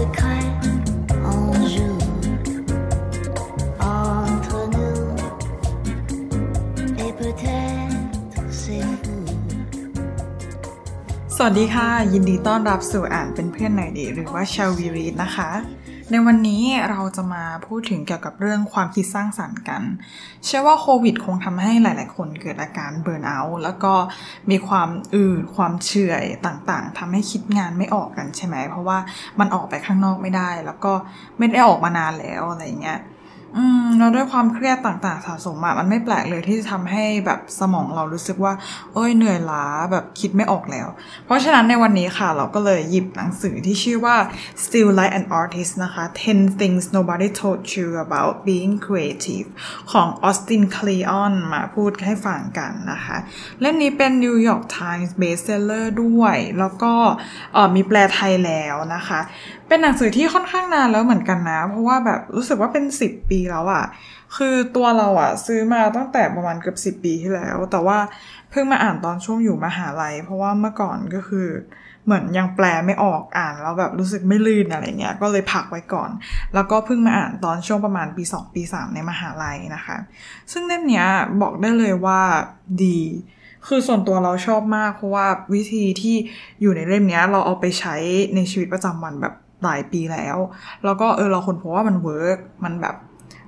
secret un jour entre nous et peut-être c'est fou. สวัสดีค่ะ ยินดีต้อนรับสู่อ่านเป็นเพื่อนหน่อยดี หรือว่าชาววีรีดนะคะ ในวันนี้เราจะมาพูดถึงเกี่ยวกับเรื่องความคิดสร้างสรรค์กัน เชื่อว่าโควิดคงทำให้หลาย ๆ คนเกิดอาการเบิร์นเอาท์แล้วก็มีความอืดความเฉื่อยต่าง ๆทำให้คิดงานไม่ออกกันใช่ไหม เพราะว่ามันออกไปข้างนอกไม่ได้ แล้วก็ไม่ได้ออกมานานแล้วอะไรเงี้ย อืมแล้วด้วยความเครียดต่างๆ สะสมอะมันไม่แปลกเลยที่จะทำให้แบบสมองเรารู้สึกว่า เอ้ยเหนื่อยล้าแบบคิดไม่ออกแล้ว เพราะฉะนั้นในวันนี้ค่ะ เราก็เลยหยิบหนังสือที่ชื่อว่า Still Like an Artist นะคะ10 Things Nobody Told You About Being Creative ของ Austin Kleon มาพูดให้ฟังกันนะคะ เล่มนี้เป็น New York Times bestseller ด้วย แล้วก็มีแปลไทยแล้วนะคะ เป็นหนังสือที่ค่อนข้างนานแล้วเหมือนกันนะ เพราะว่าแบบรู้สึกว่าเป็น10ปีแล้วอะคือตัวเราอะซื้อมาตั้งแต่ประมาณเกือบ10ปีที่แล้ว แต่ว่าเพิ่งมาอ่านตอนช่วงอยู่มหาลัย เพราะว่าเมื่อก่อนก็คือเหมือนยังแปลไม่ออกอ่านแล้วแบบรู้สึกไม่ลื่นอะไรเงี้ย ก็เลยพักไว้ก่อน แล้วก็เพิ่งมาอ่านตอนช่วงประมาณปี 2 ปี 3 ในมหาลัยนะคะ ซึ่งเล่มเนี้ยบอกได้เลยว่าดี คือส่วนตัวเราชอบมากเพราะว่าวิธีที่อยู่ในเล่มนี้เราเอาไปใช้ในชีวิตประจำวันแบบ หลายปีแล้ว แล้วก็เออเราค้นพบว่ามัน work มันแบบ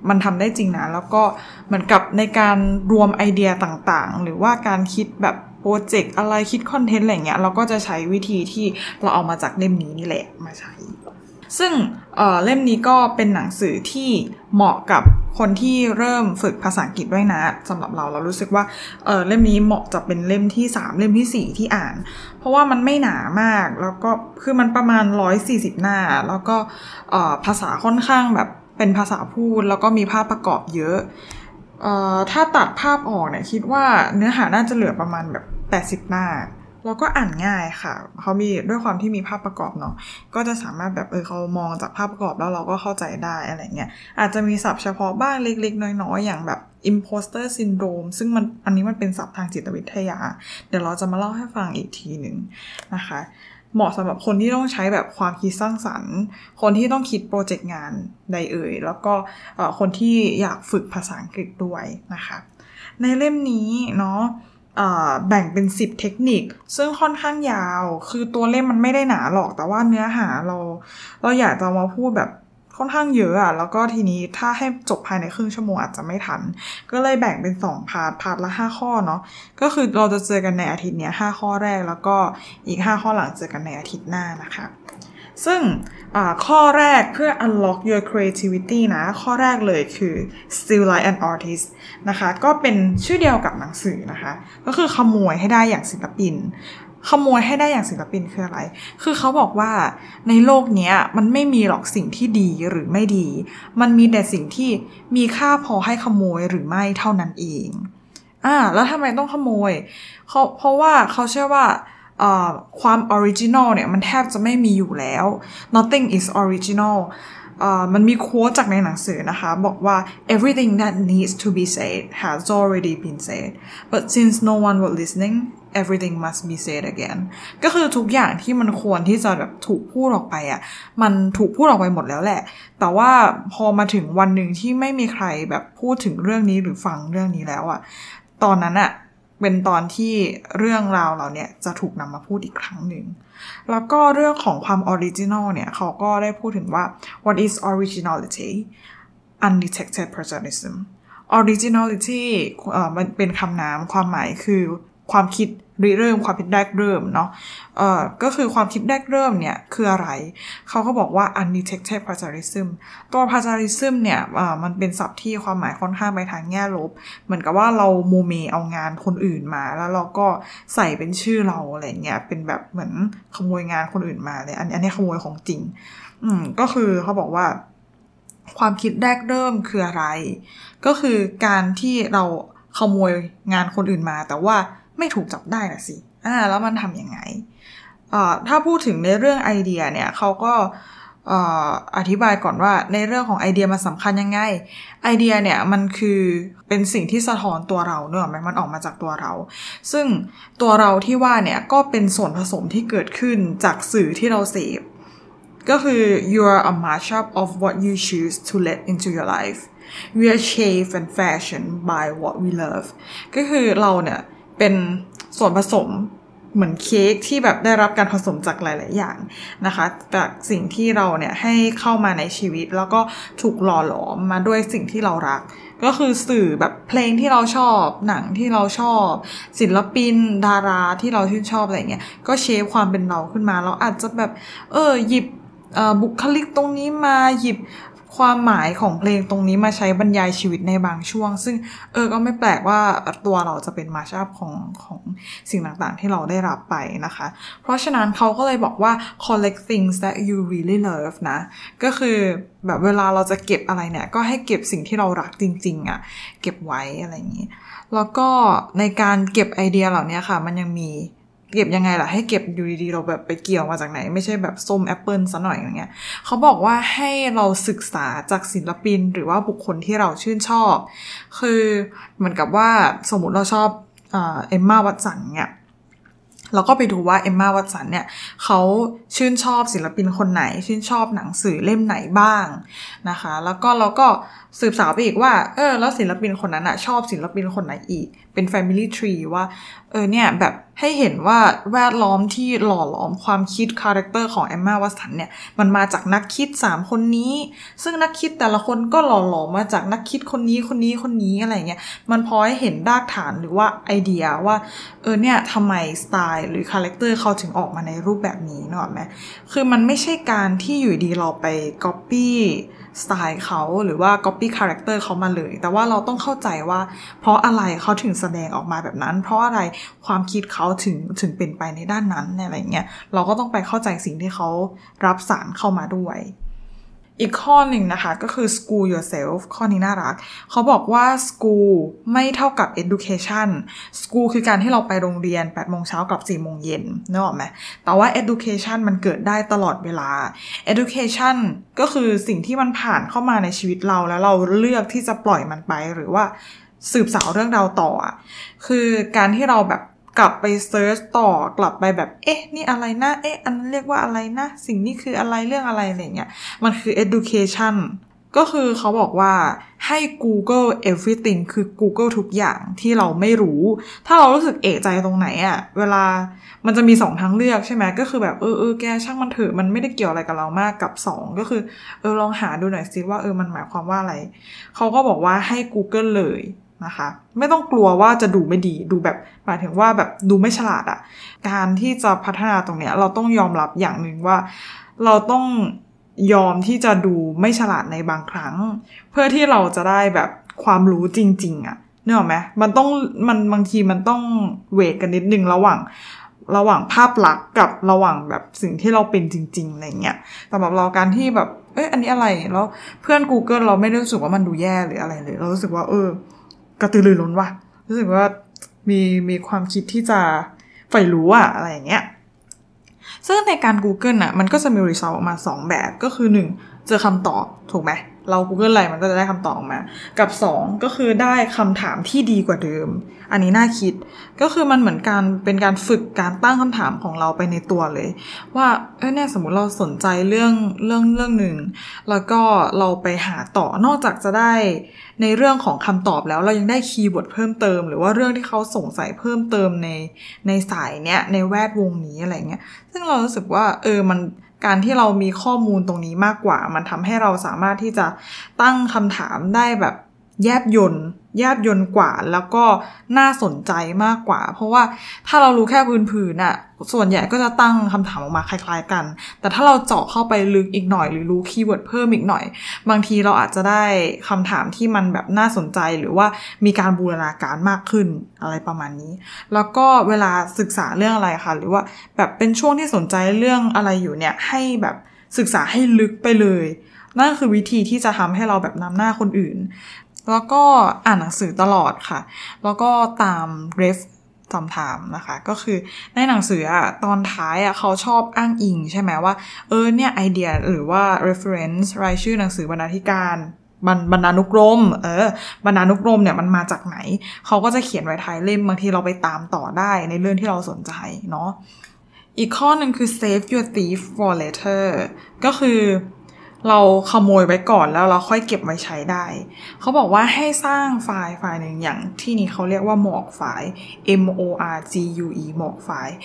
มันทำได้จริงนะ แล้วก็เหมือนกับในการรวมไอเดียต่างๆ หรือว่าการคิดแบบ project อะไรคิด content อะไรเงี้ยเราก็จะใช้วิธีที่เราเอามาจากเล่มนี้นี่แหละมาใช้ ซึ่งเเล่มนี้ก็เป็นหนังสือที่เหมาะกับ คนที่เริ่มฝึกภาษาอังกฤษด้วยนะสำหรับเราเรารู้สึกว่าเออเล่มนี้เหมาะจะเป็นเล่มที่ 3 เล่มที่ 4 ที่อ่าน เพราะว่ามันไม่หนามากแล้วก็คือมันประมาณ 140 หน้า แล้วก็เออภาษาค่อนข้างแบบเป็นภาษาพูดแล้วก็มีภาพประกอบเยอะเออถ้าตัดภาพออกเนี่ยคิดว่าเนื้อหาน่าจะเหลือประมาณแบบ 80 หน้า แล้วก็อ่านง่ายค่ะเขามีด้วยความที่มีภาพประกอบเนาะก็จะสามารถแบบเออเขามองจากภาพประกอบแล้วเราก็เข้าใจได้อะไรเงี้ยอาจจะมีศัพท์เฉพาะบ้างเล็ก ๆ น้อยๆอย่างแบบ imposter syndrome ซึ่งมันอันนี้มันเป็นศัพท์ทางจิตวิทยา เดี๋ยวเราจะมาเล่าให้ฟังอีกทีหนึ่งนะคะเหมาะสำหรับคนที่ต้องใช้แบบความคิดสร้างสรรค์ คนที่ต้องคิดโปรเจกต์งานใดเอ่ย แล้วก็คนที่อยากฝึกภาษาอังกฤษด้วยนะคะ ในเล่มนี้เนาะ แบ่งเป็น 10 เทคนิค ซึ่งค่อนข้างยาว คือตัวเล่มมันไม่ได้หนาหรอก แต่ว่าเนื้อหาเรา เราอยากจะมาพูดแบบค่อนข้างเยอะอะแล้วก็ทีนี้ถ้าให้จบภายในครึ่งชั่วโมงอาจจะไม่ทัน ก็เลยแบ่งเป็น 2 part part ละ 5 ข้อเนาะ ก็คือเราจะเจอกันในอาทิตย์นี้5ข้อแรก แล้วก็อีก 5 ข้อหลังเจอกันในอาทิตย์หน้านะคะ ซึ่งข้อแรกเพื่อ unlock your creativity นะ ข้อแรกเลยคือ steal like an artist นะคะ ก็เป็นชื่อเดียวกับหนังสือนะคะ ก็คือขโมยให้ได้อย่างศิลปิน ขโมยให้ได้อย่างศิลปินคืออะไร คือเขาบอกว่าในโลกนี้มันไม่มีหรอกสิ่งที่ดีหรือไม่ดี มันมีแต่สิ่งที่มีค่าพอให้ขโมยหรือไม่เท่านั้นเองอ่าแล้วทำไมต้องขโมยเขาเพราะว่าเขาเชื่อว่า ความ original เนี่ย มันแทบจะไม่มีอยู่แล้ว nothing is original มันมีโค้ดจากในหนังสือนะคะ บอกว่า everything that needs to be said has already been said but since no one was listening everything must be said again ก็คือทุกอย่างที่มันควรที่จะแบบถูกพูดออกไปอะ่ะ มันถูกพูดออกไปหมดแล้วแหละ แต่ว่าพอมาถึงวันหนึ่งที่ไม่มีใครแบบพูดถึงเรื่องนี้หรือฟังเรื่องนี้แล้วอะ่ะ ตอนนั้นอะ่ะ เป็นตอนที่เรื่องราวเราเนี่ยจะถูกนำมาพูดอีกครั้งหนึ่ง แล้วก็เรื่องของความ original เนี่ย เขาก็ได้พูดถึงว่า what is originality undetected plagiarism originality มันเป็นคำนามความหมายคือความคิด ริเริ่มความคิดแรกเริ่มเนาะเอ่อก็คือความคิดแรกเริ่มเนี่ยคืออะไร เขาก็บอกว่า undetected plagiarism ตัว plagiarism เนี่ยเอ่อมันเป็นศัพท์ที่ความหมายค่อนข้างไปทางแง่ลบ เหมือนกับว่าเราโมเมเอางานคนอื่นมาแล้วเราก็ใส่เป็นชื่อเราอะไรเงี้ยเป็นแบบเหมือนขโมยงานคนอื่นมาเลยอันนี้ขโมยของจริง อืมก็คือเขาบอกว่า ความคิดแรกเริ่มคืออะไร ก็คือการที่เราขโมยงานคนอื่นมา แต่ว่า ไม่ถูกจับได้นะสิอ่าแล้วมันทำยังไงอ่าถ้าพูดถึงในเรื่องไอเดียเนี่ยเขาก็อธิบายก่อนว่าในเรื่องของไอเดียมันสำคัญยังไง ไอเดียเนี่ยมันคือเป็นสิ่งที่สะท้อนตัวเราเนอะมมันออกมาจากตัวเรา ซึ่งตัวเราที่ว่าเนี่ยก็เป็นส่วนผสมที่เกิดขึ้นจากสื่อที่เราเสพก็คือ you are a mashup of what you choose to let into your life we are shaped and fashioned by what we love ก็คือเราเนี่ย เป็นส่วนผสมเหมือนเค้กที่แบบได้รับการผสมจากหลาย ๆ อย่างนะคะจากสิ่งที่เราเนี่ยให้เข้ามาในชีวิต แล้วก็ถูกหล่อหลอมมาด้วยสิ่งที่เรารัก ก็คือสื่อแบบเพลงที่เราชอบหนังที่เราชอบ ศิลปิน ดาราที่เราชื่นชอบอะไรเงี้ยก็เชฟความเป็นเราขึ้นมาเราอาจจะแบบเออหยิบบุคลิกตรงนี้มาหยิบ ความหมายของเพลงตรงนี้มาใช้บรรยายชีวิตในบางช่วง ซึ่งเออก็ไม่แปลกว่าตัวเราจะเป็นมาชาบของของสิ่งต่างๆที่เราได้รับไปนะคะ เพราะฉะนั้นเขาก็เลยบอกว่า collect things that you really love นะ ก็คือแบบเวลาเราจะเก็บอะไรเนี่ย ก็ให้เก็บสิ่งที่เรารักจริง ๆอะ่ะ เก็บไว้อะไรอย่างนี้ แล้วก็ในการเก็บไอเดียเหล่านี้ค่ะ มันยังมี เก็บยังไงล่ะให้เก็บอยู่ดีๆเราแบบไปเกี่ยวมาจากไหน ไม่ใช่แบบส้มแอปเปิลซะหน่อยอย่างเงี้ยเขาบอกว่าให้เราศึกษาจากศิลปินหรือว่าบุคคลที่เราชื่นชอบ คือเหมือนกับว่าสมมติเราชอบเอ็มมาวัตสันเนี่ยเราก็ไปดูว่าเอ็มมาวัตสันเนี่ยเขาชื่นชอบศิลปินคนไหน ชื่นชอบหนังสือเล่มไหนบ้างนะคะ แล้วก็เราก็สืบสาวไปอีกว่า เออแล้วศิลปินคนนั้นอะชอบศิลปินคนไหนอีกเป็น Family Tree ว่า เออเนี่ยแบบให้เห็นว่าแวดล้อมที่หล่อหลอมความคิด character ของเอ็มมาวัตสันเนี่ย มันมาจากนักคิด 3 คนนี้ ซึ่งนักคิดแต่ละคนก็หล่อหลอมมาจากนักคิดคนนี้คนนี้คนนี้อะไรเงี้ยมันพอให้เห็นรากฐานหรือว่าไอเดียว่า เออเนี่ยทำไมสไตล์หรือ character เขาถึงออกมาในรูปแบบนี้เนอะไหมคือมันไม่ใช่การที่อยู่ดีเราไปก๊อปปี้ สไตล์เขาหรือว่า copy character เขามาเลย แต่ว่าเราต้องเข้าใจว่า เพราะอะไรเขาถึงแสดงออกมาแบบนั้น เพราะอะไรความคิดเขาถึงถึงเป็นไปในด้านนั้นอะไรเงี้ยเราก็ต้องไปเข้าใจสิ่งที่เขารับสารเข้ามาด้วย อีกข้อหนึ่งนะคะ ก็คือ school yourself ข้อนี้น่ารัก เขาบอกว่า school ไม่เท่ากับ education school คือการที่เราไปโรงเรียน8โมงเช้ากับ4โมงเย็นนึกออกไหมแต่ว่า education มันเกิดได้ตลอดเวลา education ก็คือสิ่งที่มันผ่านเข้ามาในชีวิตเราแล้วเราเลือกที่จะปล่อยมันไปหรือว่าสืบสาวเรื่องราวต่อ คือการที่เราแบบ กลับไปเซิร์ชต่อกลับไปแบบเอ๊ะนี่อะไรนะเอ๊ะอันนั้นเรียกว่าอะไรนะ สิ่งนี้คืออะไรเรื่องอะไรอะไรเงี้ยมันคือ education ก็คือเขาบอกว่าให้ Google everything คือ Google ทุกอย่างที่เราไม่รู้ ถ้าเรารู้สึกเอะใจตรงไหนอะเวลามันจะมีสองทางเลือกใช่ไหมก็คือแบบเออเออแกช่างมันเถอะมันไม่ได้เกี่ยวอะไรกับเรามากกับสองก็คือเออลองหาดูหน่อยสิว่าเออมันหมายความว่าอะไร เขาก็บอกว่าให้ Google เลย นะคะ ไม่ต้องกลัวว่าจะดูไม่ดีดูแบบหมายถึงว่าแบบดูไม่ฉลาดอะการที่จะพัฒนาตรงเนี้ยเราต้องยอมรับอย่างหนึ่งว่า เราต้องยอมที่จะดูไม่ฉลาดในบางครั้ง เพื่อที่เราจะได้แบบความรู้จริง ๆอะเนอะไหมมันต้องมันบางทีมันต้องเวกกันนิดนึงระหว่างระหว่างภาพลักษณ์กับระหว่างแบบสิ่งที่เราเป็นจริงๆอะไรเงี้ยสำหรับเราการที่แบบ เอ้ยอันนี้อะไร แล้วเพื่อน Google เราไม่ได้รู้สึกว่ามันดูแย่หรืออะไรเลย เรารู้สึกว่าเออ กระตือรือร้นว่ะรู้สึกว่ามีมีความคิดที่จะใฝ่รู้อะอะไรอย่างเงี้ยซึ่งในการ Google อะมันก็จะมีรีซอสออกมา 2 แบบก็คือ 1 เจอคำตอบถูกไหม เรา Google อะไรมันก็จะได้คำตอบออกมา กับ 2 ก็คือได้คำถามที่ดีกว่าเดิม อันนี้น่าคิด ก็คือมันเหมือนการเป็นการฝึกการตั้งคำถามของเราไปในตัวเลย ว่าเออเนี่ยสมมติเราสนใจเรื่องเรื่องเรื่องหนึ่ง แล้วก็เราไปหาต่อนอกจากจะได้ในเรื่องของคำตอบแล้วเรายังได้ keyword เพิ่มเติม หรือว่าเรื่องที่เขาสงสัยเพิ่มเติมในในสายเนี้ยในแวดวงนี้อะไรเงี้ย ซึ่งเรารู้สึกว่าเออมัน การที่เรามีข้อมูลตรงนี้มากกว่า มันทำให้เราสามารถที่จะตั้งคำถามได้แบบ แยบยลแยบยลกว่าแล้วก็น่าสนใจมากกว่า เพราะว่าถ้าเรารู้แค่พื้นผืนอะส่วนใหญ่ก็จะตั้งคำถามออกมาคล้าย ๆ กัน แต่ถ้าเราเจาะเข้าไปลึกอีกหน่อย หรือรู้คีย์เวิร์ดเพิ่มอีกหน่อย บางทีเราอาจจะได้คำถามที่มันแบบน่าสนใจหรือว่ามีการบูรณาการมากขึ้นอะไรประมาณนี้ แล้วก็เวลาศึกษาเรื่องอะไรคะหรือว่าแบบเป็นช่วงที่สนใจเรื่องอะไรอยู่เนี่ยให้แบบศึกษาให้ลึกไปเลยนั่นคือวิธีที่จะทำให้เราแบบนำหน้าคนอื่น แล้วก็อ่านหนังสือตลอดค่ะ แล้วก็ตามเรฟจำถามนะคะ ก็คือในหนังสืออะตอนท้ายอะเขาชอบอ้างอิงใช่ไหมว่า เออเนี่ยไอเดียหรือว่า reference รายชื่อหนังสือบรรณาธิการบรรณานุกรม เออบรรณานุกรมเนี่ยมันมาจากไหน เขาก็จะเขียนไว้ท้ายเล่มบางทีเราไปตามต่อได้ในเรื่องที่เราสนใจเนาะ อีกข้อหนึ่งคือ save your thief for later ก็คือ เราขโมยไว้ก่อนแล้วเราค่อยเก็บไว้ใช้ได้ เขาบอกว่าให้สร้างไฟล์ไฟล์หนึ่งอย่างที่นี่เขาเรียกว่าหมอกไฟล์ M O R G U E หมอกไฟล์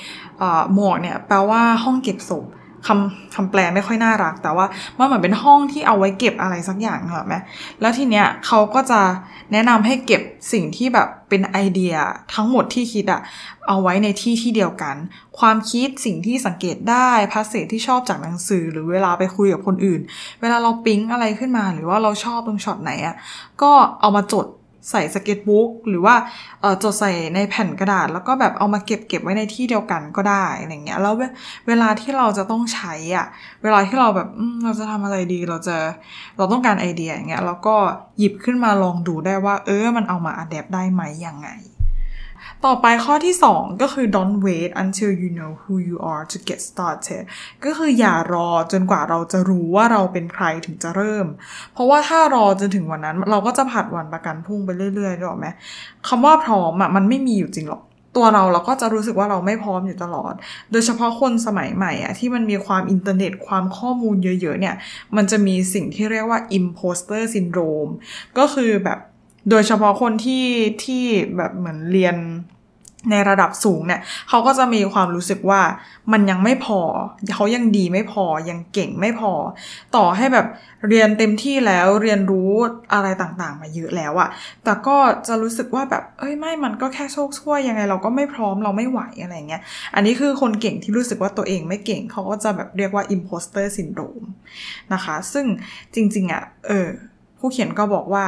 หมอกเนี่ยแปลว่าห้องเก็บศพ คำคำแปลไม่ค่อยน่ารัก แต่ว่ามันเหมือนเป็นห้องที่เอาไว้เก็บอะไรสักอย่างเหรอไหมแล้วทีเนี้ยเขาก็จะแนะนำให้เก็บสิ่งที่แบบเป็นไอเดียทั้งหมดที่คิดอะเอาไว้ในที่ที่เดียวกัน ความคิดสิ่งที่สังเกตได้ passage ที่ชอบจากหนังสือ หรือเวลาไปคุยกับคนอื่น เวลาเราปิ๊งอะไรขึ้นมา หรือว่าเราชอบตรงช็อตไหนอะก็เอามาจด ใส่ sketchbook หรือว่าจดใส่ในแผ่นกระดาษ แล้วก็แบบเอามาเก็บเก็บไว้ในที่เดียวกันก็ได้อะไรเงี้ยแล้วเวลาที่เราจะต้องใช้อะเวลาที่เราแบบเราจะทำอะไรดีเราจะเราต้องการไอเดียอย่างเงี้ยแล้วก็หยิบขึ้นมาลองดูได้ว่า เออมันเอามา adapt ได้ไหมยังไง ต่อไปข้อที่ 2 ก็คือ don't wait until you know who you are to get started ก็คืออย่ารอจนกว่าเราจะรู้ว่าเราเป็นใครถึงจะเริ่ม เพราะว่าถ้ารอจนถึงวันนั้น เราก็จะผัดวันประกันพุ่งไปเรื่อยๆหรอไหมคำว่าพร้อมอะมันไม่มีอยู่จริงหรอกตัวเราเราก็จะรู้สึกว่าเราไม่พร้อมอยู่ตลอด โดยเฉพาะคนสมัยใหม่อะที่มันมีความอินเทอร์เน็ตความข้อมูลเยอะๆเนี่ย มันจะมีสิ่งที่เรียกว่า imposter syndrome ก็คือแบบ โดยเฉพาะคนที่ที่แบบเหมือนเรียนในระดับสูงเนี่ยเขาก็จะมีความรู้สึกว่ามันยังไม่พอเขายังดีไม่พอยังเก่งไม่พอ ต่อให้แบบเรียนเต็มที่แล้วเรียนรู้อะไรต่างๆ มาเยอะแล้วอะแต่ก็จะรู้สึกว่าแบบเอ้ยไม่มันก็แค่โชคช่วยยังไง เราก็ไม่พร้อมเราไม่ไหวอะไรเงี้ยอันนี้คือคนเก่งที่รู้สึกว่าตัวเองไม่เก่งเขาก็จะแบบเรียกว่า imposter syndrome นะคะ ซึ่งจริงๆอะเออผู้เขียนก็บอกว่า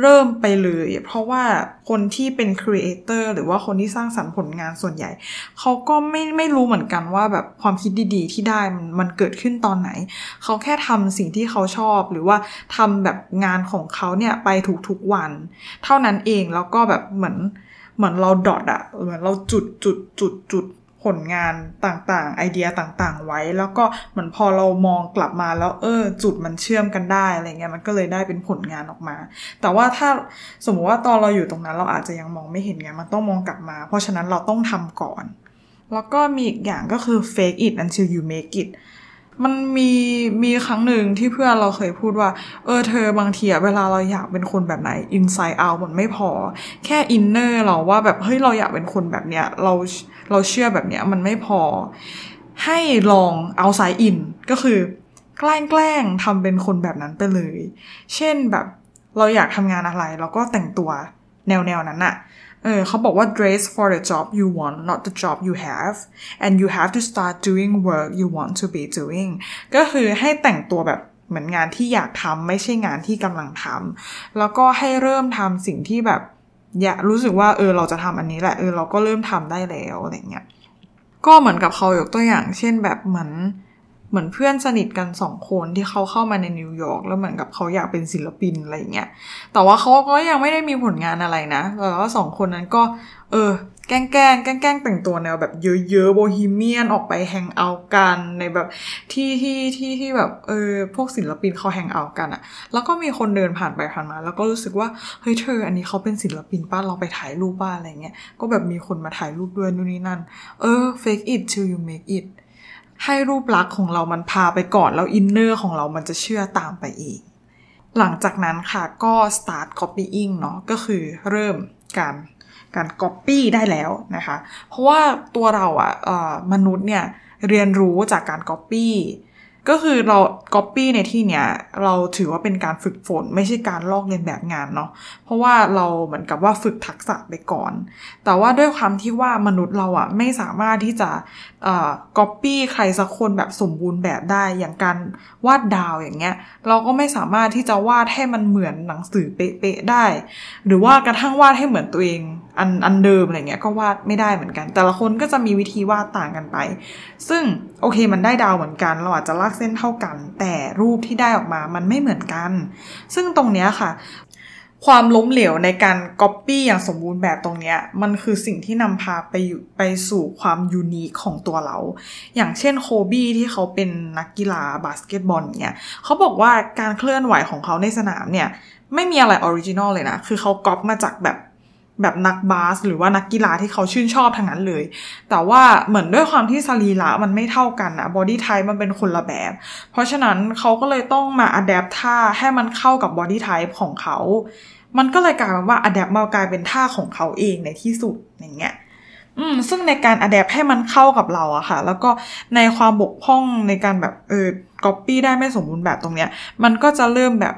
เริ่มไปเลย เพราะว่าคนที่เป็นครีเอเตอร์หรือว่าคนที่สร้างสรรค์ผลงานส่วนใหญ่ เขาก็ไม่ไม่รู้เหมือนกันว่าแบบความคิดดีๆ ที่ได้มันมันเกิดขึ้นตอนไหน เขาแค่ทำสิ่งที่เขาชอบ หรือว่าทำแบบงานของเขาเนี่ยไปทุกๆวัน เท่านั้นเองแล้วก็แบบเหมือนเหมือนเราดอทอะเหมือนเราจุดจุดจุดจุด ผลงานต่างๆ ไอเดียต่างๆ ไว้ แล้วก็เหมือนพอเรามองกลับมาแล้วเออ จุดมันเชื่อมกันได้อะไรเงี้ยมันก็เลยได้เป็นผลงานออกมา แต่ว่าถ้าสมมุติว่าตอนเราอยู่ตรงนั้นเราอาจจะยังมองไม่เห็นไงมันต้องมองกลับมา เพราะฉะนั้นเราต้องทำก่อน แล้วก็มีอีกอย่างก็คือ fake it until you make it มันมีมีครั้งหนึ่งที่เพื่อนเราเคยพูดว่า เออเธอบางทีอะเวลาเราอยากเป็นคนแบบไหน inside out มันไม่พอ แค่ inner เราว่าแบบเฮ้ยเราอยากเป็นคนแบบเนี้ยเราเราเชื่อแบบเนี้ยมันไม่พอ ให้ลอง outside in ก็คือแกล้งแกล้งทำเป็นคนแบบนั้นไปเลย เช่นแบบเราอยากทำงานอะไรเราก็แต่งตัวแนวแนวนั้นอะ เออเขาบอกว่า dress for the job you want not the job you have and you have to start doing work you want to be doing ก็คือให้แต่งตัวแบบเหมือนงานที่อยากทำไม่ใช่งานที่กำลังทำแล้วก็ให้เริ่มทำสิ่งที่แบบ อยากรู้สึกว่าเออเราจะทำอันนี้แหละเออเราก็เริ่มทำได้แล้วอะไรเงี้ยก็เหมือนกับเขายกตัวอย่าง เช่นแบบเหมือน เหมือนเพื่อนสนิทกันสองคนที่เขาเข้ามาในนิวยอร์กแล้วเหมือนกับเขาอยากเป็นศิลปินอะไรเงี้ย แต่ว่าเขาก็ยังไม่ได้มีผลงานอะไรนะแต่ว่าสองคนนั้นก็ เออแกล้งแกล้งแกล้งแกล้งแต่งตัวแนวแบบเยอะๆโบฮีเมียนออกไปแฮงเอากันในแบบที่ที่ที่ที่แบบเออพวกศิลปินเขาแฮงเอากันอะแล้วก็มีคนเดินผ่านไปผ่านมา แล้วก็รู้สึกว่าเฮ้ยเธอ อันนี้เขาเป็นศิลปินป้าเราไปถ่ายรูปป้าอะไรเงี้ยก็แบบมีคนมาถ่ายรูปด้วยนู่นนี่นั่น เออ fake it till you make it ให้รูปลักษณ์ของเรามันพาไปก่อนแล้ว inner ของเรามันจะเชื่อตามไปเองหลังจากนั้นค่ะก็ start copying เนาะก็คือเริ่มการการ copy ได้แล้วนะคะ เพราะว่าตัวเราอะะมนุษย์เนี่ยเรียนรู้จากการ copy ก็คือเรา Copy ในที่เนี้ยเราถือว่าเป็นการฝึกฝน ไม่ใช่การลอกเลียนแบบงานเนาะเพราะว่าเราเหมือนกับว่าฝึกทักษะไปก่อน แต่ว่าด้วยความที่ว่ามนุษย์เราอะไม่สามารถที่จะเอ่อ Copy ใครสักคนแบบสมบูรณ์แบบได้อย่างการวาดดาวอย่างเงี้ย เราก็ไม่สามารถที่จะวาดให้มันเหมือนหนังสือเป๊ะๆได้ หรือว่ากระทั่งวาดให้เหมือนตัวเอง อันอันเดิมอะไรเงี้ยก็วาดไม่ได้เหมือนกัน แต่ละคนก็จะมีวิธีวาดต่างกันไป ซึ่งโอเคมันได้ดาวเหมือนกัน เราอาจจะลากเส้นเท่ากัน แต่รูปที่ได้ออกมามันไม่เหมือนกัน ซึ่งตรงเนี้ยค่ะ ความล้มเหลวในการก๊อปปี้อย่างสมบูรณ์แบบตรงเนี้ยมันคือสิ่งที่นำพาไปไปสู่ความ unique ของตัวเรา อย่างเช่นโคบี้ที่เขาเป็นนักกีฬาบาสเกตบอลเนี่ยเขาบอกว่าการเคลื่อนไหวของเขาในสนามเนี่ยไม่มีอะไร original เลยนะ คือเขาก๊อปมาจากแบบ แบบนักบาสหรือว่านักกีฬาที่เขาชื่นชอบทางนั้นเลย แต่ว่าเหมือนด้วยความที่สรีระมันไม่เท่ากันอะ body type มันเป็นคนละแบบ เพราะฉะนั้นเขาก็เลยต้องมา adapt ท่าให้มันเข้ากับ body type ของเขา มันก็เลยกลายเป็นว่า adapt มากลายเป็นท่าของเขาเองในที่สุดอย่างเงี้ยอืมซึ่งในการ adapt ให้มันเข้ากับเราอะค่ะ แล้วก็ในความบกพร่องในการแบบเออก๊อปปี้ได้ไม่สมบูรณ์แบบตรงเนี้ย มันก็จะเริ่มแบบ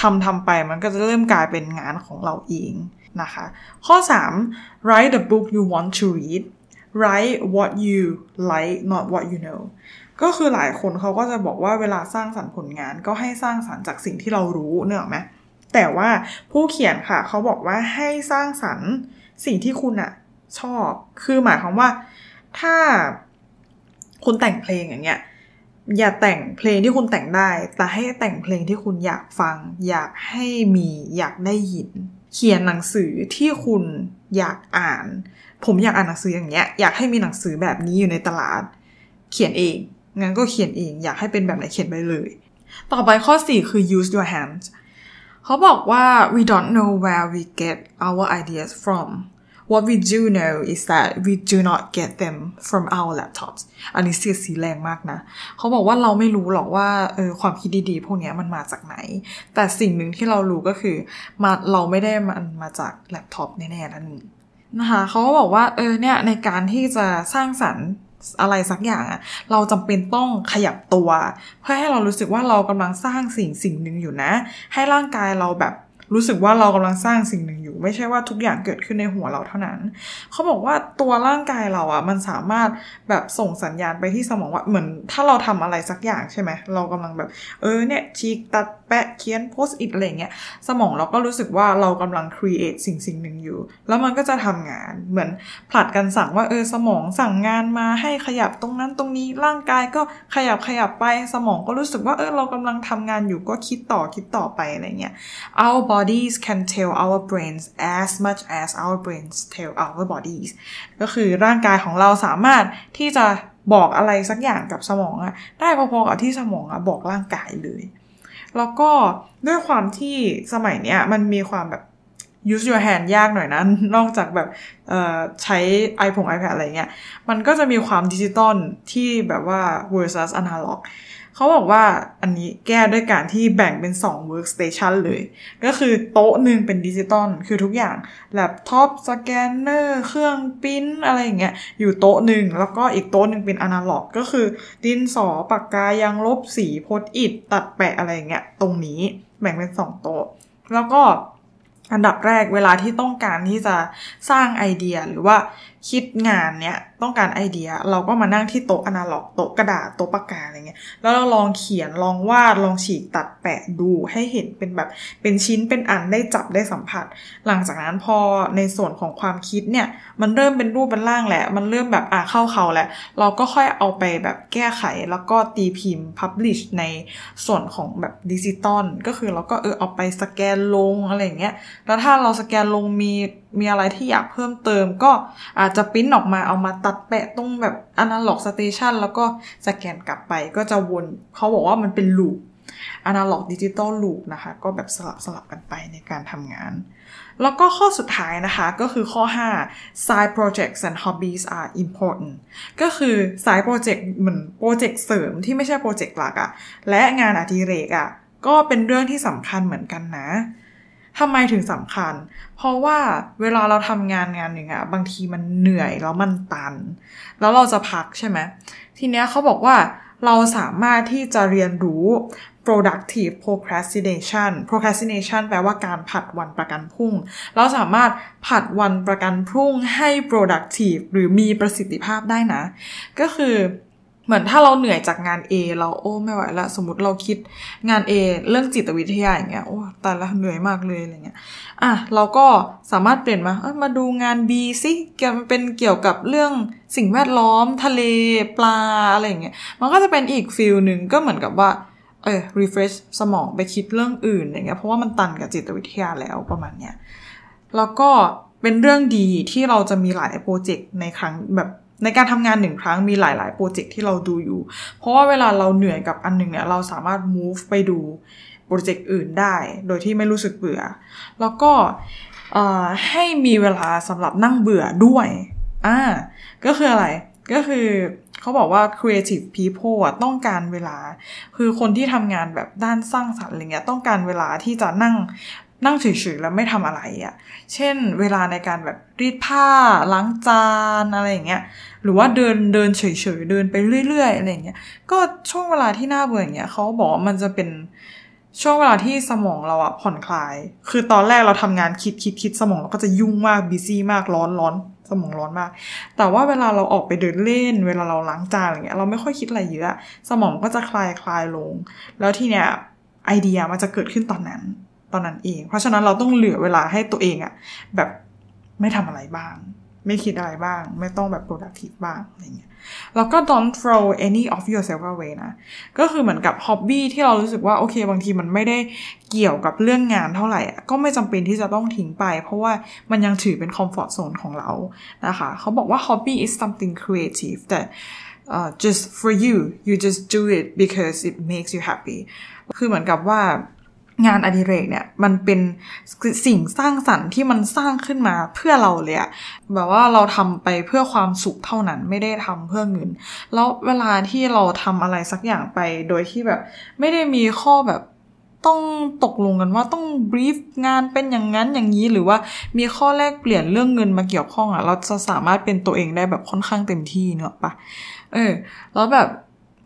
ทำทำไป มันก็จะเริ่มกลายเป็นงานของเราเอง นะคะ ข้อ 3 write the book you want to read write what you like not what you know ก็คือหลายคนเขาก็จะบอกว่าเวลาสร้างสรรค์ผลงานก็ให้สร้างสรรค์จากสิ่งที่เรารู้เนอะไหมแต่ว่าผู้เขียนค่ะเขาบอกว่าให้สร้างสรรค์สิ่งที่คุณอะชอบ คือหมายความว่าถ้าคุณแต่งเพลงอย่างเงี้ยอย่าแต่งเพลงที่คุณแต่งได้ แต่ให้แต่งเพลงที่คุณอยากฟัง อยากให้มีอยากได้ยิน เขียนหนังสือที่คุณอยากอ่าน ผมอยากอ่านหนังสืออย่างเงี้ย อยากให้มีหนังสือแบบนี้อยู่ในตลาด เขียนเอง งั้นก็เขียนเอง อยากให้เป็นแบบไหนเขียนไปเลย ต่อไปข้อ 4 คือ use your hands เขาบอกว่า we don't know where we get our ideas from what we do know is that we do not get them from our laptops อันนี้เสียสีแรงมากนะ เขาบอกว่าเราไม่รู้หรอกว่าเออความคิดดีๆ พวกนี้มันมาจากไหน แต่สิ่งหนึ่งที่เรารู้ก็คือมาเราไม่ได้มันมาจากแล็ปท็อปแน่ๆนั่นนะคะเขาก็บอกว่าเออเนี่ยในการที่จะสร้างสรรค์อะไรสักอย่างอะเราจำเป็นต้องขยับตัว เพื่อให้เรารู้สึกว่าเรากำลังสร้างสิ่งสิ่งหนึ่งอยู่นะ ให้ร่างกายเราแบบ รู้สึกว่าเรากำลังสร้างสิ่งหนึ่งอยู่ ไม่ใช่ว่าทุกอย่างเกิดขึ้นในหัวเราเท่านั้น เขาบอกว่าตัวร่างกายเราอะ่ะมันสามารถแบบส่งสัญญาณไปที่สมองว่าเหมือนถ้าเราทำอะไรสักอย่างใช่ไหมเรากำลังแบบ เออเนี่ยชีกตัดแปะเขียนโพสต์อิทอะไรเงี้ยสมองเราก็รู้สึกว่าเรากำลัง create สิ่งสิ่งหนึ่งอยู่ แล้วมันก็จะทำงานเหมือนผลัดกันสั่งว่าเออสมองสั่งงานมาให้ขยับตรงนั้นตรงนี้ร่างกายก็ขยับขยับไปสมองก็รู้สึกว่าเออเรากำลังทำงานอยู่ก็คิดต่อคิดต่อไปอะไรเงี้ย our bodies can tell our brains as much as our brains tell our bodies ก็คือร่างกายของเราสามารถที่จะบอกอะไรสักอย่างกับสมองอะได้พอๆกับที่สมองอะบอกร่างกายเลย แล้วก็ด้วยความที่สมัยเนี้ยมันมีความแบบ use your hand ยากหน่อยนะ นอกจากแบบใช้ iPhone iPad อะไรเงี้ย มันก็จะมีความดิจิตอลที่แบบว่า versus analog เขาบอกว่าอันนี้แก้ด้วยการที่แบ่งเป็น2 workstation เลย ก็คือโต๊ะหนึ่งเป็นดิจิตอลคือทุกอย่างแล็ปท็อปสแกนเนอร์เครื่องพิมพ์อะไรอย่างเงี้ยอยู่โต๊ะหนึ่งแล้วก็อีกโต๊ะหนึ่งเป็นอนาล็อก ก็คือ ดินสอปากกายางลบสี Post-it ตัดแปะอะไรอย่างเงี้ยตรงนี้แบ่งเป็น 2 โต๊ะ แล้วก็อันดับแรกเวลาที่ต้องการที่จะสร้างไอเดียหรือว่าคิดงานเนี้ยต้องการไอเดียเราก็มานั่งที่โต๊ะอนาล็อกโต๊ะกระดาษโต๊ะปากกาอะไรเงี้ยแล้วเราลองเขียนลองวาดลองฉีกตัดแปะดูให้เห็นเป็นแบบเป็นชิ้นเป็นอันได้จับได้สัมผัส หลังจากนั้นพอในส่วนของความคิดเนี่ยมันเริ่มเป็นรูปเป็นร่างแหละมันเริ่มแบบอะเข้าเขาแล้วเราก็ค่อยเอาไปแบบแก้ไขแล้วก็ตีพิมพ์พับลิชในส่วนของแบบดิจิตอลก็คือเราก็เออเอาไปสแกนลงอะไรเงี้ยแล้วถ้าเราสแกนลงมีมีอะไรที่อยากเพิ่มเติมก็อาจจะปิ้นออกมาเอามาตัดแปะตรงแบบอนาล็อกสเตชันแล้วก็สแกนกลับไปก็จะวนเขาบอกว่ามันเป็น loop อนาล็อกดิจิตอล loop นะคะ ก็แบบสลับสลับกันไปในการทำงาน แล้วก็ข้อสุดท้ายนะคะก็คือข้อ 5 side projects and hobbies are important ก็คือ side project เหมือนโปรเจกต์เสริมที่ไม่ใช่โปรเจกต์หลักอะและงานอดิเรกอะก็เป็นเรื่องที่สำคัญเหมือนกันนะ ทำไมถึงสำคัญ เพราะว่าเวลาเราทำงานงานหนึ่งอะบางทีมันเหนื่อยแล้วมันตัน แล้วเราจะพักใช่ไหม ทีเนี้ยเขาบอกว่าเราสามารถที่จะเรียนรู้ productive procrastination procrastination แปลว่าการผัดวันประกันพรุ่ง เราสามารถผัดวันประกันพรุ่งให้ productive หรือมีประสิทธิภาพได้นะ ก็คือ เหมือนถ้าเราเหนื่อยจากงาน A เราโอ้ไม่ไหวละสมมติเราคิดงาน A เรื่องจิตวิทยาอย่างเงี้ยโอ้แต่ละเหนื่อยมากเลยอะไรเงี้ยอะเราก็สามารถเปลี่ยนมาเออมาดูงาน B สิเกี่ยวเป็นเกี่ยวกับเรื่องสิ่งแวดล้อม ทะเลปลาอะไรเงี้ยมันก็จะเป็นอีกฟิลหนึ่งก็เหมือนกับว่าเออ refresh สมองไปคิดเรื่องอื่นอย่างเงี้ยเพราะว่ามันตันกับจิตวิทยาแล้วประมาณเนี้ยแล้วก็เป็นเรื่องดีที่เราจะมีหลายโปรเจกต์ในครั้งแบบ ในการทำงานหนึ่งครั้งมีหลาย ๆ โปรเจกต์ที่เราดูอยู่ เพราะว่าเวลาเราเหนื่อยกับอันหนึ่งเนี่ยเราสามารถ move ไปดูโปรเจกต์อื่นได้ โดยที่ไม่รู้สึกเบื่อ แล้วก็ให้มีเวลาสำหรับนั่งเบื่อด้วยอ่าก็คืออะไรก็คือเขาบอกว่า creative people อะต้องการเวลา คือคนที่ทำงานแบบด้านสร้างสรรค์อะไรเงี้ยต้องการเวลาที่จะนั่ง นั่งเฉยๆแล้วไม่ทำอะไรอะ่ะ เช่นเวลาในการแบบรีดผ้าล้างจานอะไรอย่างเงี้ย หรือว่าเดินเดินเฉยๆเดินไปเรื่อยๆอะไรอย่างเงี้ย ก็ช่วงเวลาที่น่าเบื่ออย่างเงี้ยเขาบอกว่ามันจะเป็นช่วงเวลาที่สมองเราอะผ่อนคลาย คือตอนแรกเราทำงานคิดคิดคิดสมองเราก็จะยุ่งมากบิซี่มากร้อนร้อนสมองร้อนมาก แต่ว่าเวลาเราออกไปเดินเล่น เวลาเราล้างจานอะไรเงี้ยเราไม่ค่อยคิดอะไรเยอะ สมองก็จะคลายคลายลง แล้วทีเนี้ยไอเดียมันจะเกิดขึ้นตอนนั้น ตอนนั้นเอง เพราะฉะนั้นเราต้องเหลือเวลาให้ตัวเองอะแบบไม่ทำอะไรบ้าง ไม่คิดอะไรบ้าง ไม่ต้องแบบ productive บ้างอะไรเงี้ยแล้วก็ don't throw any of yourself away นะ ก็คือเหมือนกับ hobby ที่เรารู้สึกว่า โอเค บางทีมันไม่ได้เกี่ยวกับเรื่องงานเท่าไหร่ก็ไม่จำเป็นที่จะต้องทิ้งไป เพราะว่ามันยังถือเป็น comfort zone ของเรานะคะ เขาบอกว่า hobby is something creative that uh, just for you you just do it because it makes you happy คือเหมือนกับว่า งานอดิเรกเนี่ยมันเป็นสิ่งสร้างสรรค์ที่มันสร้างขึ้นมาเพื่อเราเลยอะแบบว่าเราทำไปเพื่อความสุขเท่านั้นไม่ได้ทำเพื่อเงิน แล้วเวลาที่เราทำอะไรสักอย่างไปโดยที่แบบ ไม่ได้มีข้อแบบต้องตกลงกันว่าต้องบรีฟงานเป็นอย่างนั้นอย่างนี้หรือว่ามีข้อแลกเปลี่ยนเรื่องเงินมาเกี่ยวข้องอะเราจะสามารถเป็นตัวเองได้แบบค่อนข้างเต็มที่เนอะปะเออ แล้วแบบ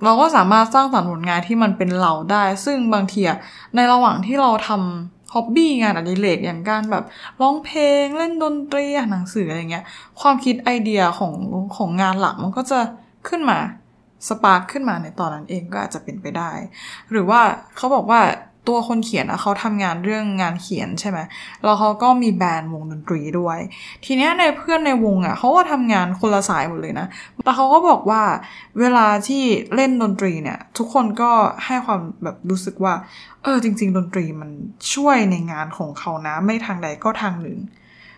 เราก็สามารถสร้างสรรค์ผลงานที่มันเป็นเราได้ ซึ่งบางทีอะในระหว่างที่เราทำฮ็อบบี้งานอดิเรกอย่างการแบบร้องเพลงเล่นดนตรีอ่านหนังสืออะไรเงี้ย ความคิดไอเดียของของงานหลักมันก็จะขึ้นมาสปาร์คขึ้นมาในตอนนั้นเองก็อาจจะเป็นไปได้ หรือว่าเขาบอกว่า ตัวคนเขียนอะเขาทำงานเรื่องงานเขียนใช่ไหมแล้วเขาก็มีแบรนด์วงดนตรีด้วย ทีเนี้ยในเพื่อนในวงอะเขาก็ทำงานคนละสายหมดเลยนะ แต่เขาก็บอกว่าเวลาที่เล่นดนตรีเนี่ย ทุกคนก็ให้ความแบบรู้สึกว่า เออจริง ๆ ดนตรีมันช่วยในงานของเขานะ ไม่ทางใดก็ทางหนึ่ง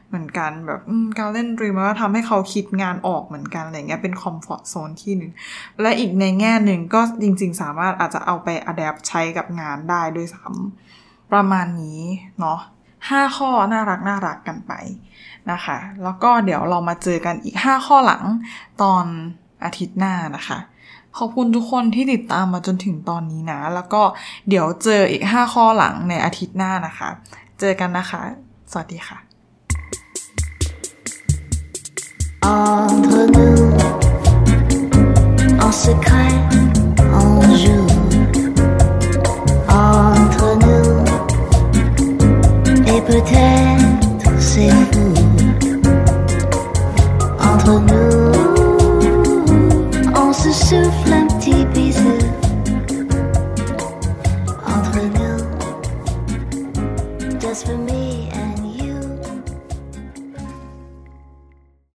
เหมือนกันแบบการเล่นดนตรีมันก็ทำให้เขาคิดงานออกเหมือนกันอะไรเงี้ยเป็น comfort zone ที่หนึ่งและอีกในแง่หนึ่งก็จริง ๆ สามารถอาจจะเอาไป adapt ใช้กับงานได้ด้วยซ้ำประมาณนี้เนาะห้าข้อน่ารักน่ารักกันไปนะคะ แล้วก็เดี๋ยวเรามาเจอกันอีก 5 ข้อหลังตอนอาทิตย์หน้านะคะขอบคุณทุกคนที่ติดตามมาจนถึงตอนนี้นะ แล้วก็เดี๋ยวเจออีก 5 ข้อหลังในอาทิตย์หน้านะคะ เจอกันนะคะ สวัสดีค่ะ Entre nous, en secret, on joue. Entre nous, et peut-être c'est fou. Entre nous, on se souffle un petit bisou.